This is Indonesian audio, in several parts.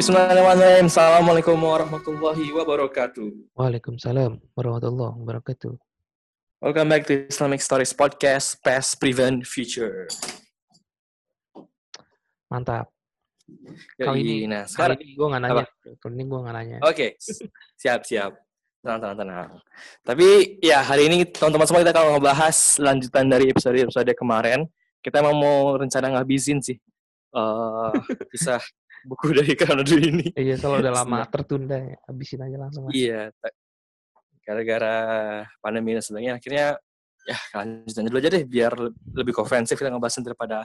Bismillahirrahmanirrahim. Assalamualaikum warahmatullahi wabarakatuh. Waalaikumsalam warahmatullahi wabarakatuh. Welcome back to Islamic Stories Podcast, Past, Prevent, Future. Mantap. Kali ini, nah kali sekarang, ini gue nggak nanya. Kali ini gue nggak nanya. oke, siap, siap. Tenang, tenang, tenang. Tapi ya hari ini teman-teman semua kita akan ngebahas lanjutan dari episode-episode kemarin. Kita emang mau rencana ngabisin sih. eh kisah buku dari Kanada ini. Iya, kalau udah lama tertunda, ya. habisin aja langsung. Mas. Iya, gara-gara pandemi dan sebagainya, akhirnya ya lanjutin dulu aja deh, biar le- lebih komprehensif kita ngebahasin daripada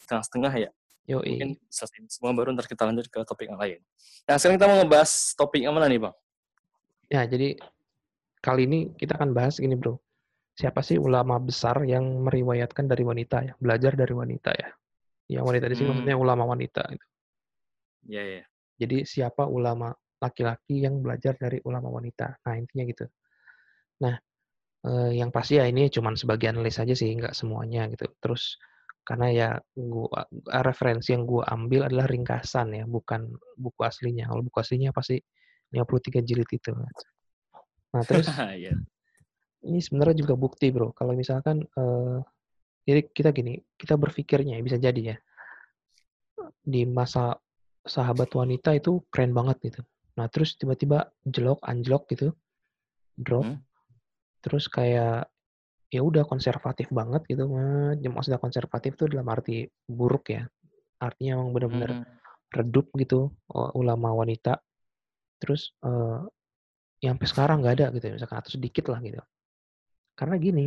setengah-setengah ya. Yoi. Mungkin selesai semua baru ntar kita lanjut ke topik yang lain. Nah, sekarang kita mau ngebahas topik yang mana nih, Bang? Ya, jadi kali ini kita akan bahas gini, bro. Siapa sih ulama besar yang meriwayatkan dari wanita ya, belajar dari wanita ya? Yang wanita di sini Hmm. maksudnya ulama wanita. Gitu. Iya, iya. Jadi siapa ulama laki-laki yang belajar dari ulama wanita? Nah intinya gitu. Nah eh, yang pasti ya ini cuman sebagian list aja sih, nggak semuanya gitu. Terus karena ya gua referensi yang gua ambil adalah ringkasan ya, bukan buku aslinya. Kalau buku aslinya pasti 53 jilid itu. Nah terus Iya. ini sebenarnya juga bukti bro. Kalau misalkan eh, jadi kita gini, kita berpikirnya ya, bisa jadi ya di masa sahabat wanita itu keren banget gitu. Nah terus tiba-tiba jelok, anjlok gitu, drop. Hmm. Terus kayak ya udah konservatif banget gitu. Eh, Maksudnya konservatif itu dalam arti buruk ya. Artinya emang benar-benar Hmm. redup gitu uh, ulama wanita. Terus eh, yang sampai sekarang nggak ada gitu ya, misalkan atau sedikit lah gitu. Karena gini,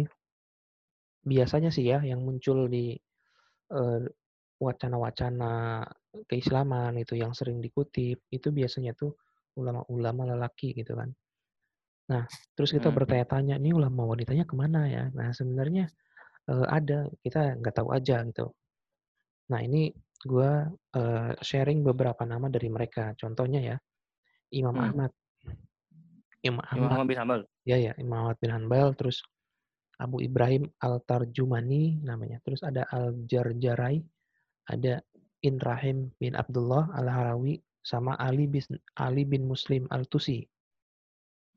biasanya sih ya yang muncul di eh, wacana-wacana keislaman itu yang sering dikutip itu biasanya tuh ulama-ulama lelaki gitu kan. Nah, terus kita Hmm. bertanya-tanya nih ulama wanitanya ke mana ya? Nah, sebenarnya eh, ada kita nggak tahu aja gitu. Nah, ini gua eh, sharing beberapa nama dari mereka. Contohnya ya Imam Hmm. Ahmad, Imam Imam Ahmad, Ahmad bin Hanbal. ya ya Imam Ahmad bin Hanbal, terus Abu Ibrahim Al Tarjumani namanya. Terus ada Al Jarjarai, ada Inrahim bin Abdullah Al Harawi, sama Ali bin Ali bin Muslim Al Tusi.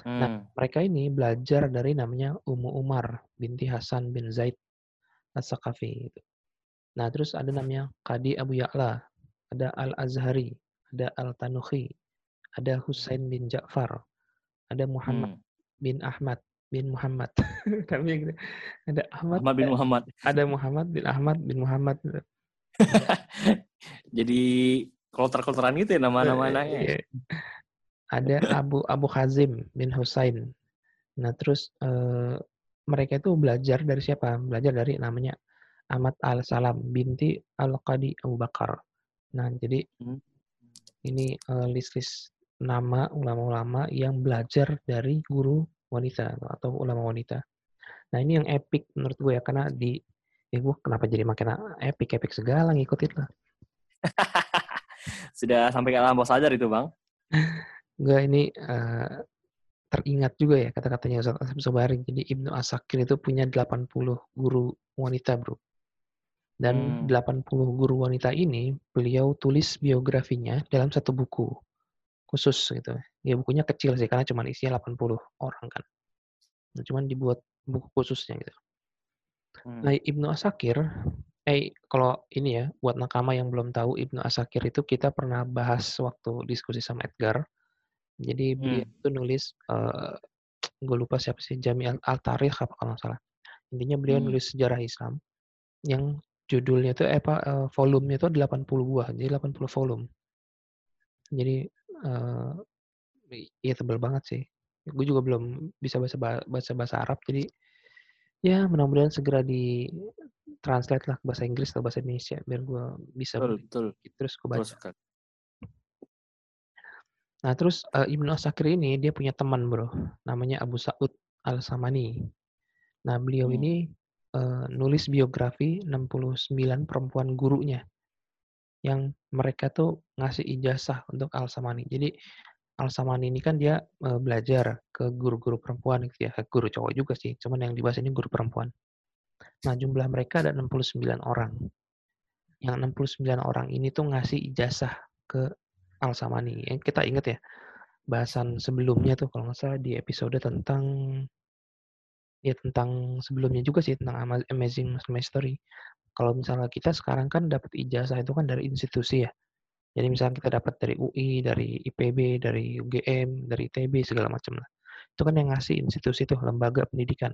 Hmm. Mereka ini belajar dari namanya Ummu Umar binti Hasan bin Zaid As-Sakafi. gitu. Nah, terus ada namanya Qadi Abu Ya'la, ada Al-Azhari, ada Al-Tanuhi, ada Husain bin Ja'far, ada Muhammad Hmm. bin Ahmad bin Muhammad. Namanya gitu. Ada Ahmad, Ahmad bin Muhammad. ada Muhammad bin Ahmad bin Muhammad. Jadi kloter-kloteran gitu ya nama-namanya. Iya. Ada Abu Abu Hazim bin Husain. Nah, terus eh, mereka itu belajar dari siapa? Belajar dari namanya Ahmad Al-Salam binti Al-Qadi Abu Bakar. Nah, jadi Hmm. ini eh, list-list nama ulama-ulama yang belajar dari guru wanita atau ulama wanita. Nah, ini yang epic menurut gue ya karena di ya gue kenapa jadi makin epic epic segala ngikutin lah. Sudah sampai ke alam bawah sadar itu, Bang. Enggak ini eh, teringat juga ya kata-katanya Ustaz Asif Sobari. Jadi Ibnu Asakir itu punya 80 guru wanita, Bro. Dan Hmm. 80 guru wanita ini beliau tulis biografinya dalam satu buku khusus gitu. Ya bukunya kecil sih karena cuma isinya 80 orang kan. Nah, cuman dibuat buku khususnya gitu. Hmm. Nah, Ibnu Asakir eh kalau ini ya buat nakama yang belum tahu Ibnu Asakir itu kita pernah bahas waktu diskusi sama Edgar. Jadi beliau Hmm. itu nulis eh gue lupa siapa sih Jami Al- Al-Tarikh apa kalau nggak salah. Intinya beliau Hmm. nulis sejarah Islam yang judulnya itu eh, apa eh, volumenya itu 80 buah. Jadi 80 volume. Jadi eh ya tebel banget sih. Gue juga belum bisa bahasa bahasa bahasa Arab jadi ya mudah-mudahan segera di translate lah ke bahasa Inggris atau bahasa Indonesia biar gue bisa Betul, betul. terus gue Betul baca. sekali. Nah terus eh, Ibnu Asakir ini dia punya teman bro, namanya Abu Sa'ud Al Samani. Nah beliau Hmm. ini eh, nulis biografi 69 perempuan gurunya yang mereka tuh ngasih ijazah untuk Al Samani. Jadi Al Samani ini kan dia eh, belajar ke guru-guru perempuan gitu ya, guru cowok juga sih, cuman yang dibahas ini guru perempuan. Nah, jumlah mereka ada 69 orang. Yang 69 orang ini tuh ngasih ijazah ke Al-Samani. Yang kita ingat ya, bahasan sebelumnya tuh kalau nggak salah di episode tentang ya tentang sebelumnya juga sih tentang Amazing Story. Kalau misalnya kita sekarang kan dapat ijazah itu kan dari institusi ya. Jadi misalnya kita dapat dari UI, dari IPB, dari UGM, dari ITB segala macam lah. Itu kan yang ngasih institusi itu lembaga pendidikan.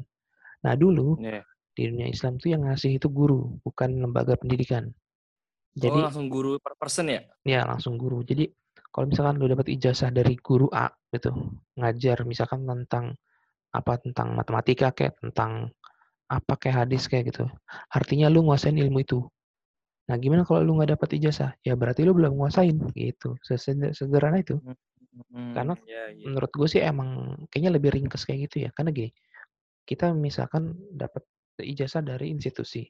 Nah dulu yeah. Di dunia Islam tuh yang ngasih itu guru, bukan lembaga pendidikan. Oh, Jadi oh, langsung guru per person ya? Ya langsung guru. Jadi kalau misalkan lu dapat ijazah dari guru A gitu, ngajar misalkan tentang apa tentang matematika kayak tentang apa kayak hadis kayak gitu. Artinya lu nguasain ilmu itu. Nah, gimana kalau lu nggak dapat ijazah? Ya berarti lu belum nguasain gitu. Sederhana itu. Hmm, Karena yeah, yeah. menurut gue sih emang kayaknya lebih ringkes kayak gitu ya. Karena gini, kita misalkan dapat ijazah dari institusi,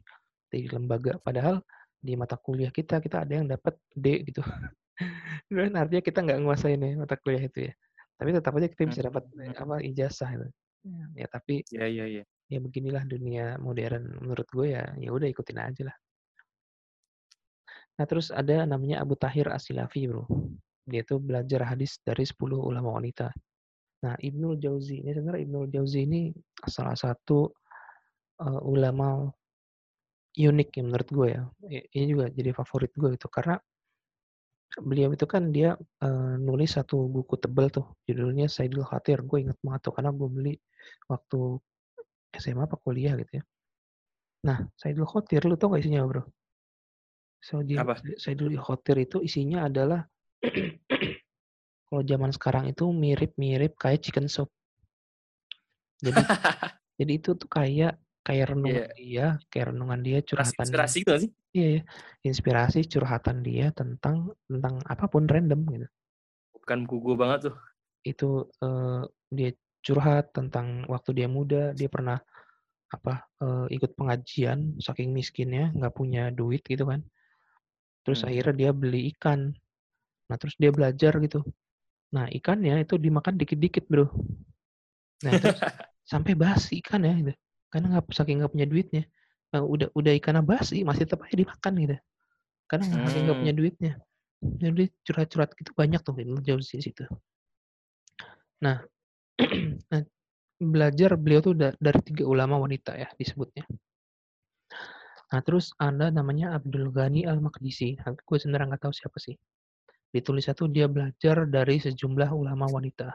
dari lembaga, padahal di mata kuliah kita kita ada yang dapat D gitu. Dan artinya kita nggak nguasain ya mata kuliah itu ya. Tapi tetap aja kita bisa dapat hmm. apa ijazah itu. Ya, tapi ya ya ya. Ya beginilah dunia modern menurut gue ya. Ya udah ikutin aja lah. Nah, terus ada namanya Abu Tahir Asilafi, bro. Dia itu belajar hadis dari 10 ulama wanita. Nah, Ibnul Jauzi, ini sebenarnya Ibnul Jauzi ini salah satu uh, ulama unik ya menurut gue ya. Ini juga jadi favorit gue itu karena beliau itu kan dia uh, nulis satu buku tebel tuh judulnya Saidul Khatir gue inget banget tuh karena gue beli waktu SMA apa kuliah gitu ya nah Saidul Khatir lu tau gak isinya bro So, Apa? dulu Khatir itu isinya adalah kalau zaman sekarang itu mirip-mirip kayak chicken soup. Jadi jadi itu tuh kayak kayak renungan yeah. dia, kayak renungan dia, curhatan inspirasi gitu sih? Iya, iya, inspirasi curhatan dia tentang tentang apa pun random gitu. Bukan buku banget tuh. Itu uh, dia curhat tentang waktu dia muda, dia pernah apa uh, ikut pengajian saking miskinnya nggak punya duit gitu kan Terus hmm. akhirnya dia beli ikan. Nah, terus dia belajar gitu. Nah, ikannya itu dimakan dikit-dikit, bro. Nah, terus sampai basi ikan ya, gitu. Karena nggak saking nggak punya duitnya. Nah, udah udah ikan basi masih tetap aja dimakan gitu. Karena nggak saking nggak punya hmm. duitnya. Jadi curhat-curhat gitu banyak tuh jauh di situ. Nah, nah, belajar beliau tuh dari tiga ulama wanita ya disebutnya. Nah, terus ada namanya Abdul Ghani Al-Maqdisi. Nah, gue sebenarnya nggak tahu siapa sih. Ditulis satu dia belajar dari sejumlah ulama wanita.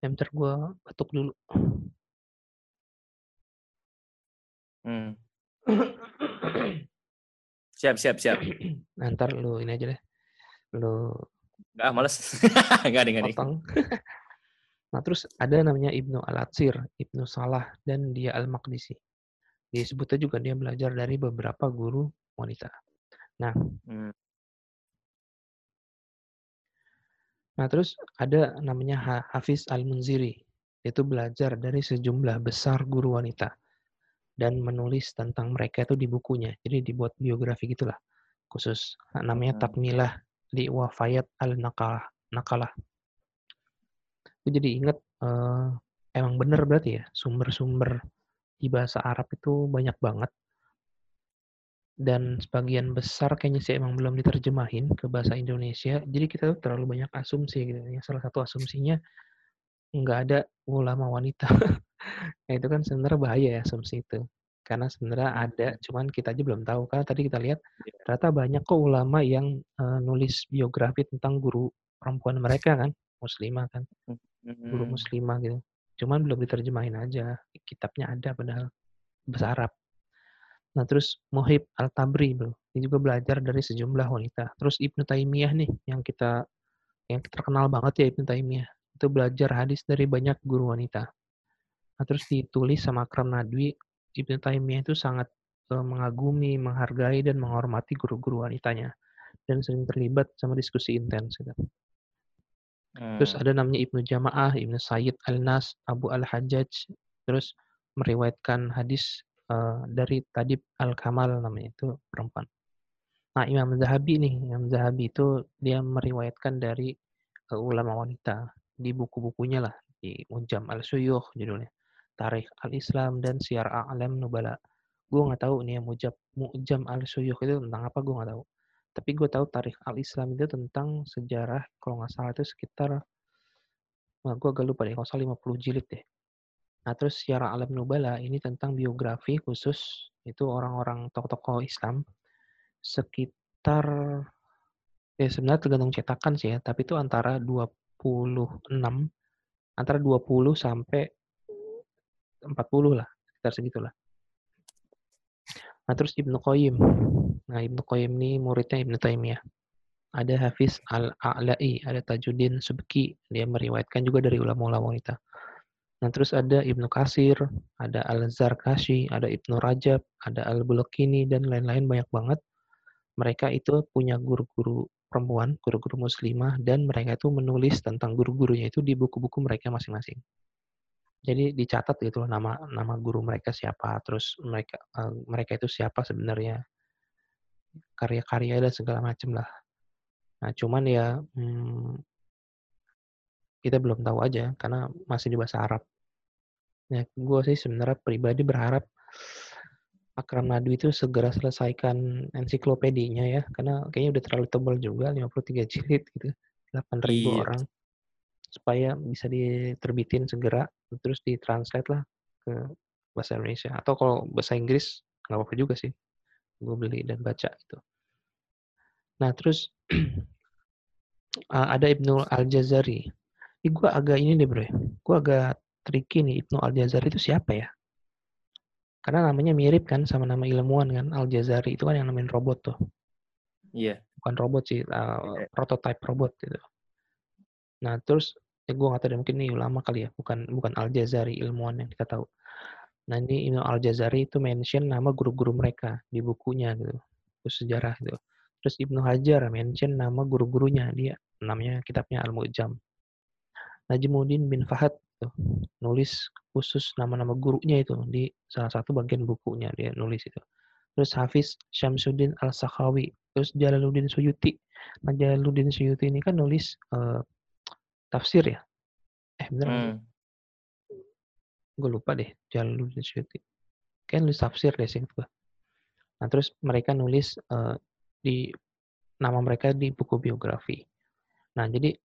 Bentar gue batuk dulu. Hmm. siap, siap, siap. Nah, ntar lu ini aja deh. Lu Enggak, males. Enggak, enggak, enggak. Nah, terus ada namanya Ibnu Al-Atsir, Ibnu Salah, dan dia Al-Maqdisi disebutnya juga dia belajar dari beberapa guru wanita. Nah, hmm. nah terus ada namanya Hafiz Al Munziri, itu belajar dari sejumlah besar guru wanita dan menulis tentang mereka itu di bukunya. Jadi dibuat biografi gitulah khusus namanya hmm. Takmilah di Wafayat Al Nakalah. Nakalah. Jadi ingat uh, emang benar berarti ya sumber-sumber di bahasa Arab itu banyak banget. Dan sebagian besar kayaknya sih emang belum diterjemahin ke bahasa Indonesia. Jadi kita tuh terlalu banyak asumsi gitu. Yang salah satu asumsinya nggak ada ulama wanita. nah itu kan sebenarnya bahaya ya asumsi itu. Karena sebenarnya hmm, ada, cuman kita aja belum tahu. Karena tadi kita lihat iya. ternyata banyak kok ulama yang uh, nulis biografi tentang guru perempuan mereka kan, muslimah kan, guru hmm, muslimah gitu. Cuman belum diterjemahin aja. Kitabnya ada padahal bahasa Arab. Nah, terus Muhib Al-Tabri, Bro. Ini juga belajar dari sejumlah wanita. Terus Ibnu Taimiyah nih yang kita yang terkenal banget ya Ibnu Taimiyah. Itu belajar hadis dari banyak guru wanita. Nah, terus ditulis sama Akram Nadwi, Ibnu Taimiyah itu sangat mengagumi, menghargai dan menghormati guru-guru wanitanya dan sering terlibat sama diskusi intens gitu. Terus hmm. ada namanya Ibnu Jamaah, Ibnu Sayyid Al-Nas, Abu Al-Hajjaj. Terus meriwayatkan hadis uh, dari Tadib Al-Kamal namanya itu perempuan. Nah, Imam Zahabi nih, Imam Zahabi itu dia meriwayatkan dari uh, ulama wanita di buku-bukunya lah, di Mujam Al-Suyuh judulnya. Tarikh Al-Islam dan Syiar A'lam Nubala. Gue nggak tahu nih ya Mujam, Mujam Al-Suyuh itu tentang apa gue nggak tahu. Tapi gue tahu tarikh al-Islam itu tentang sejarah, kalau nggak salah itu sekitar, nah gue agak lupa deh, kalau salah 50 jilid deh. Nah terus Syara Alam Nubala ini tentang biografi khusus, itu orang-orang tokoh-tokoh Islam, sekitar, ya sebenarnya tergantung cetakan sih ya, tapi itu antara 26, antara 20 sampai 40 lah, sekitar segitulah. Nah, terus Ibnu Qayyim. Nah, Ibnu Qayyim ini muridnya Ibnu Taimiyah. Ada Hafiz Al-A'la'i, ada Tajuddin Subki, dia meriwayatkan juga dari ulama-ulama wanita. Nah, terus ada Ibnu Kasir, ada Al-Zarkashi, ada Ibnu Rajab, ada Al-Bulakini, dan lain-lain banyak banget. Mereka itu punya guru-guru perempuan, guru-guru muslimah, dan mereka itu menulis tentang guru-gurunya itu di buku-buku mereka masing-masing jadi dicatat gitu loh nama nama guru mereka siapa terus mereka uh, mereka itu siapa sebenarnya. Karya-karya dan segala macam lah. Nah cuman ya hmm, kita belum tahu aja karena masih di bahasa Arab. Ya gue sih sebenarnya pribadi berharap Akram Nadu itu segera selesaikan ensiklopedinya ya karena kayaknya udah terlalu tebal juga 53 jilid gitu 8000 iya. orang supaya bisa diterbitin segera terus ditranslate lah ke bahasa Indonesia. Atau kalau bahasa Inggris nggak apa-apa juga sih gue beli dan baca itu nah terus ada Ibnu Al Jazari ini gue agak ini deh bro gue agak tricky nih Ibnu Al Jazari itu siapa ya? Karena namanya mirip kan sama nama ilmuwan kan Al Jazari itu kan yang namain robot tuh. Iya. Yeah. bukan robot sih uh, yeah. prototype robot gitu. Nah, terus ya gue nggak tahu mungkin ini ulama kali ya, bukan bukan Al Jazari ilmuwan yang kita tahu. Nah ini Imam Al Jazari itu mention nama guru-guru mereka di bukunya gitu, terus sejarah gitu. Terus Ibnu Hajar mention nama guru-gurunya dia namanya kitabnya Al Mu'jam. Najmuddin bin Fahad tuh, nulis khusus nama-nama gurunya itu di salah satu bagian bukunya dia nulis itu. Terus Hafiz Syamsuddin Al-Sakhawi, terus Jalaluddin Suyuti. Nah Jalaluddin Suyuti ini kan nulis uh, tafsir ya? Eh bener hmm. Gue lupa deh, Jalaluddin Suyuti. Kayaknya nulis tafsir deh sih gue. Nah terus mereka nulis uh, di nama mereka di buku biografi. Nah jadi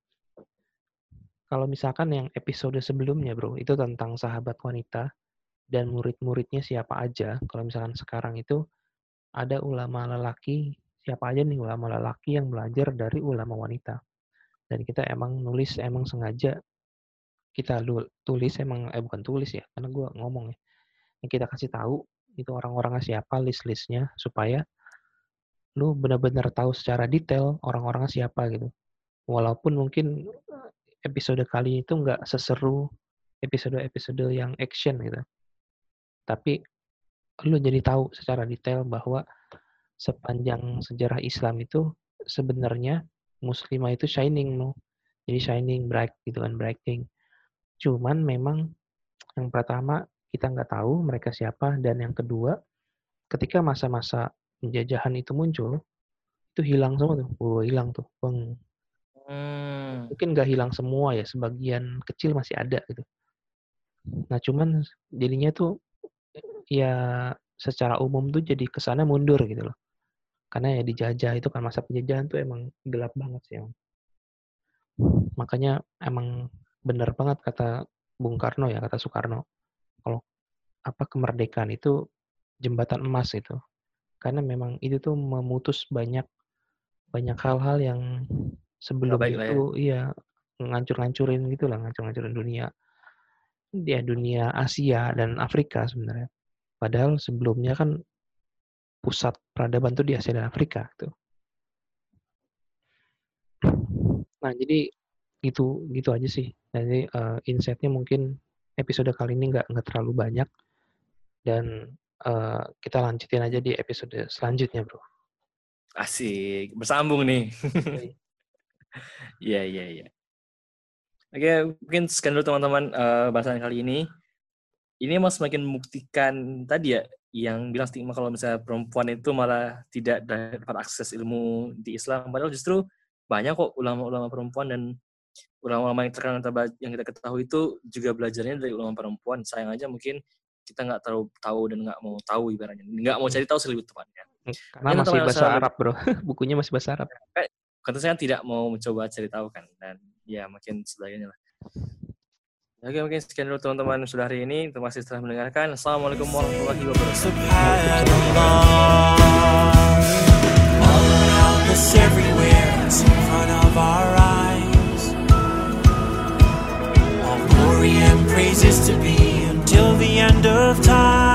kalau misalkan yang episode sebelumnya bro, itu tentang sahabat wanita dan murid-muridnya siapa aja. Kalau misalkan sekarang itu ada ulama lelaki, siapa aja nih ulama lelaki yang belajar dari ulama wanita dan kita emang nulis emang sengaja kita tulis emang eh bukan tulis ya karena gue ngomong ya. Yang kita kasih tahu itu orang-orangnya siapa list-listnya supaya lu benar-benar tahu secara detail orang-orangnya siapa gitu. Walaupun mungkin episode kali itu nggak seseru episode-episode yang action gitu. Tapi lu jadi tahu secara detail bahwa sepanjang sejarah Islam itu sebenarnya muslimah itu shining no. Jadi shining bright gitu kan brightening. Cuman memang yang pertama kita nggak tahu mereka siapa. Dan yang kedua ketika masa-masa penjajahan itu muncul itu hilang semua tuh. Oh hilang tuh bang hmm. mungkin nggak hilang semua ya sebagian kecil masih ada gitu. Nah cuman jadinya tuh ya secara umum tuh jadi ke sana mundur gitu loh karena ya dijajah itu kan masa penjajahan tuh emang gelap banget sih emang. Makanya emang benar banget kata Bung Karno ya, kata Soekarno. Kalau apa kemerdekaan itu jembatan emas itu. Karena memang itu tuh memutus banyak banyak hal-hal yang sebelum itu ya. iya ngancur-ngancurin gitu lah, ngancur-ngancurin dunia. Dia dunia Asia dan Afrika sebenarnya. Padahal sebelumnya kan pusat peradaban tuh di Asia dan Afrika tuh. Nah, jadi gitu gitu aja sih. Jadi uh, insight-nya mungkin episode kali ini nggak nggak terlalu banyak dan uh, kita lanjutin aja di episode selanjutnya, bro. Asik, bersambung nih. Iya iya iya. Oke, mungkin sekian dulu teman-teman uh, bahasan kali ini. Ini mau semakin membuktikan tadi ya yang bilang stigma kalau misalnya perempuan itu malah tidak dapat akses ilmu di Islam. Padahal justru banyak kok ulama-ulama perempuan dan ulama-ulama yang terkenal yang kita ketahui itu juga belajarnya dari ulama perempuan. Sayang aja mungkin kita nggak terlalu tahu dan nggak mau tahu ibaratnya, nggak mau cari tahu lebih tepatnya. Karena Ya, masih bahasa. Arab, Bro. Bukunya masih bahasa Arab. Kata saya tidak mau mencoba cari tahu kan dan ya mungkin sebagainya lah. Oke, mungkin sekian dulu teman-teman sudah hari ini. Terima kasih telah mendengarkan. Assalamualaikum warahmatullahi wabarakatuh. All praises to be until the end of time.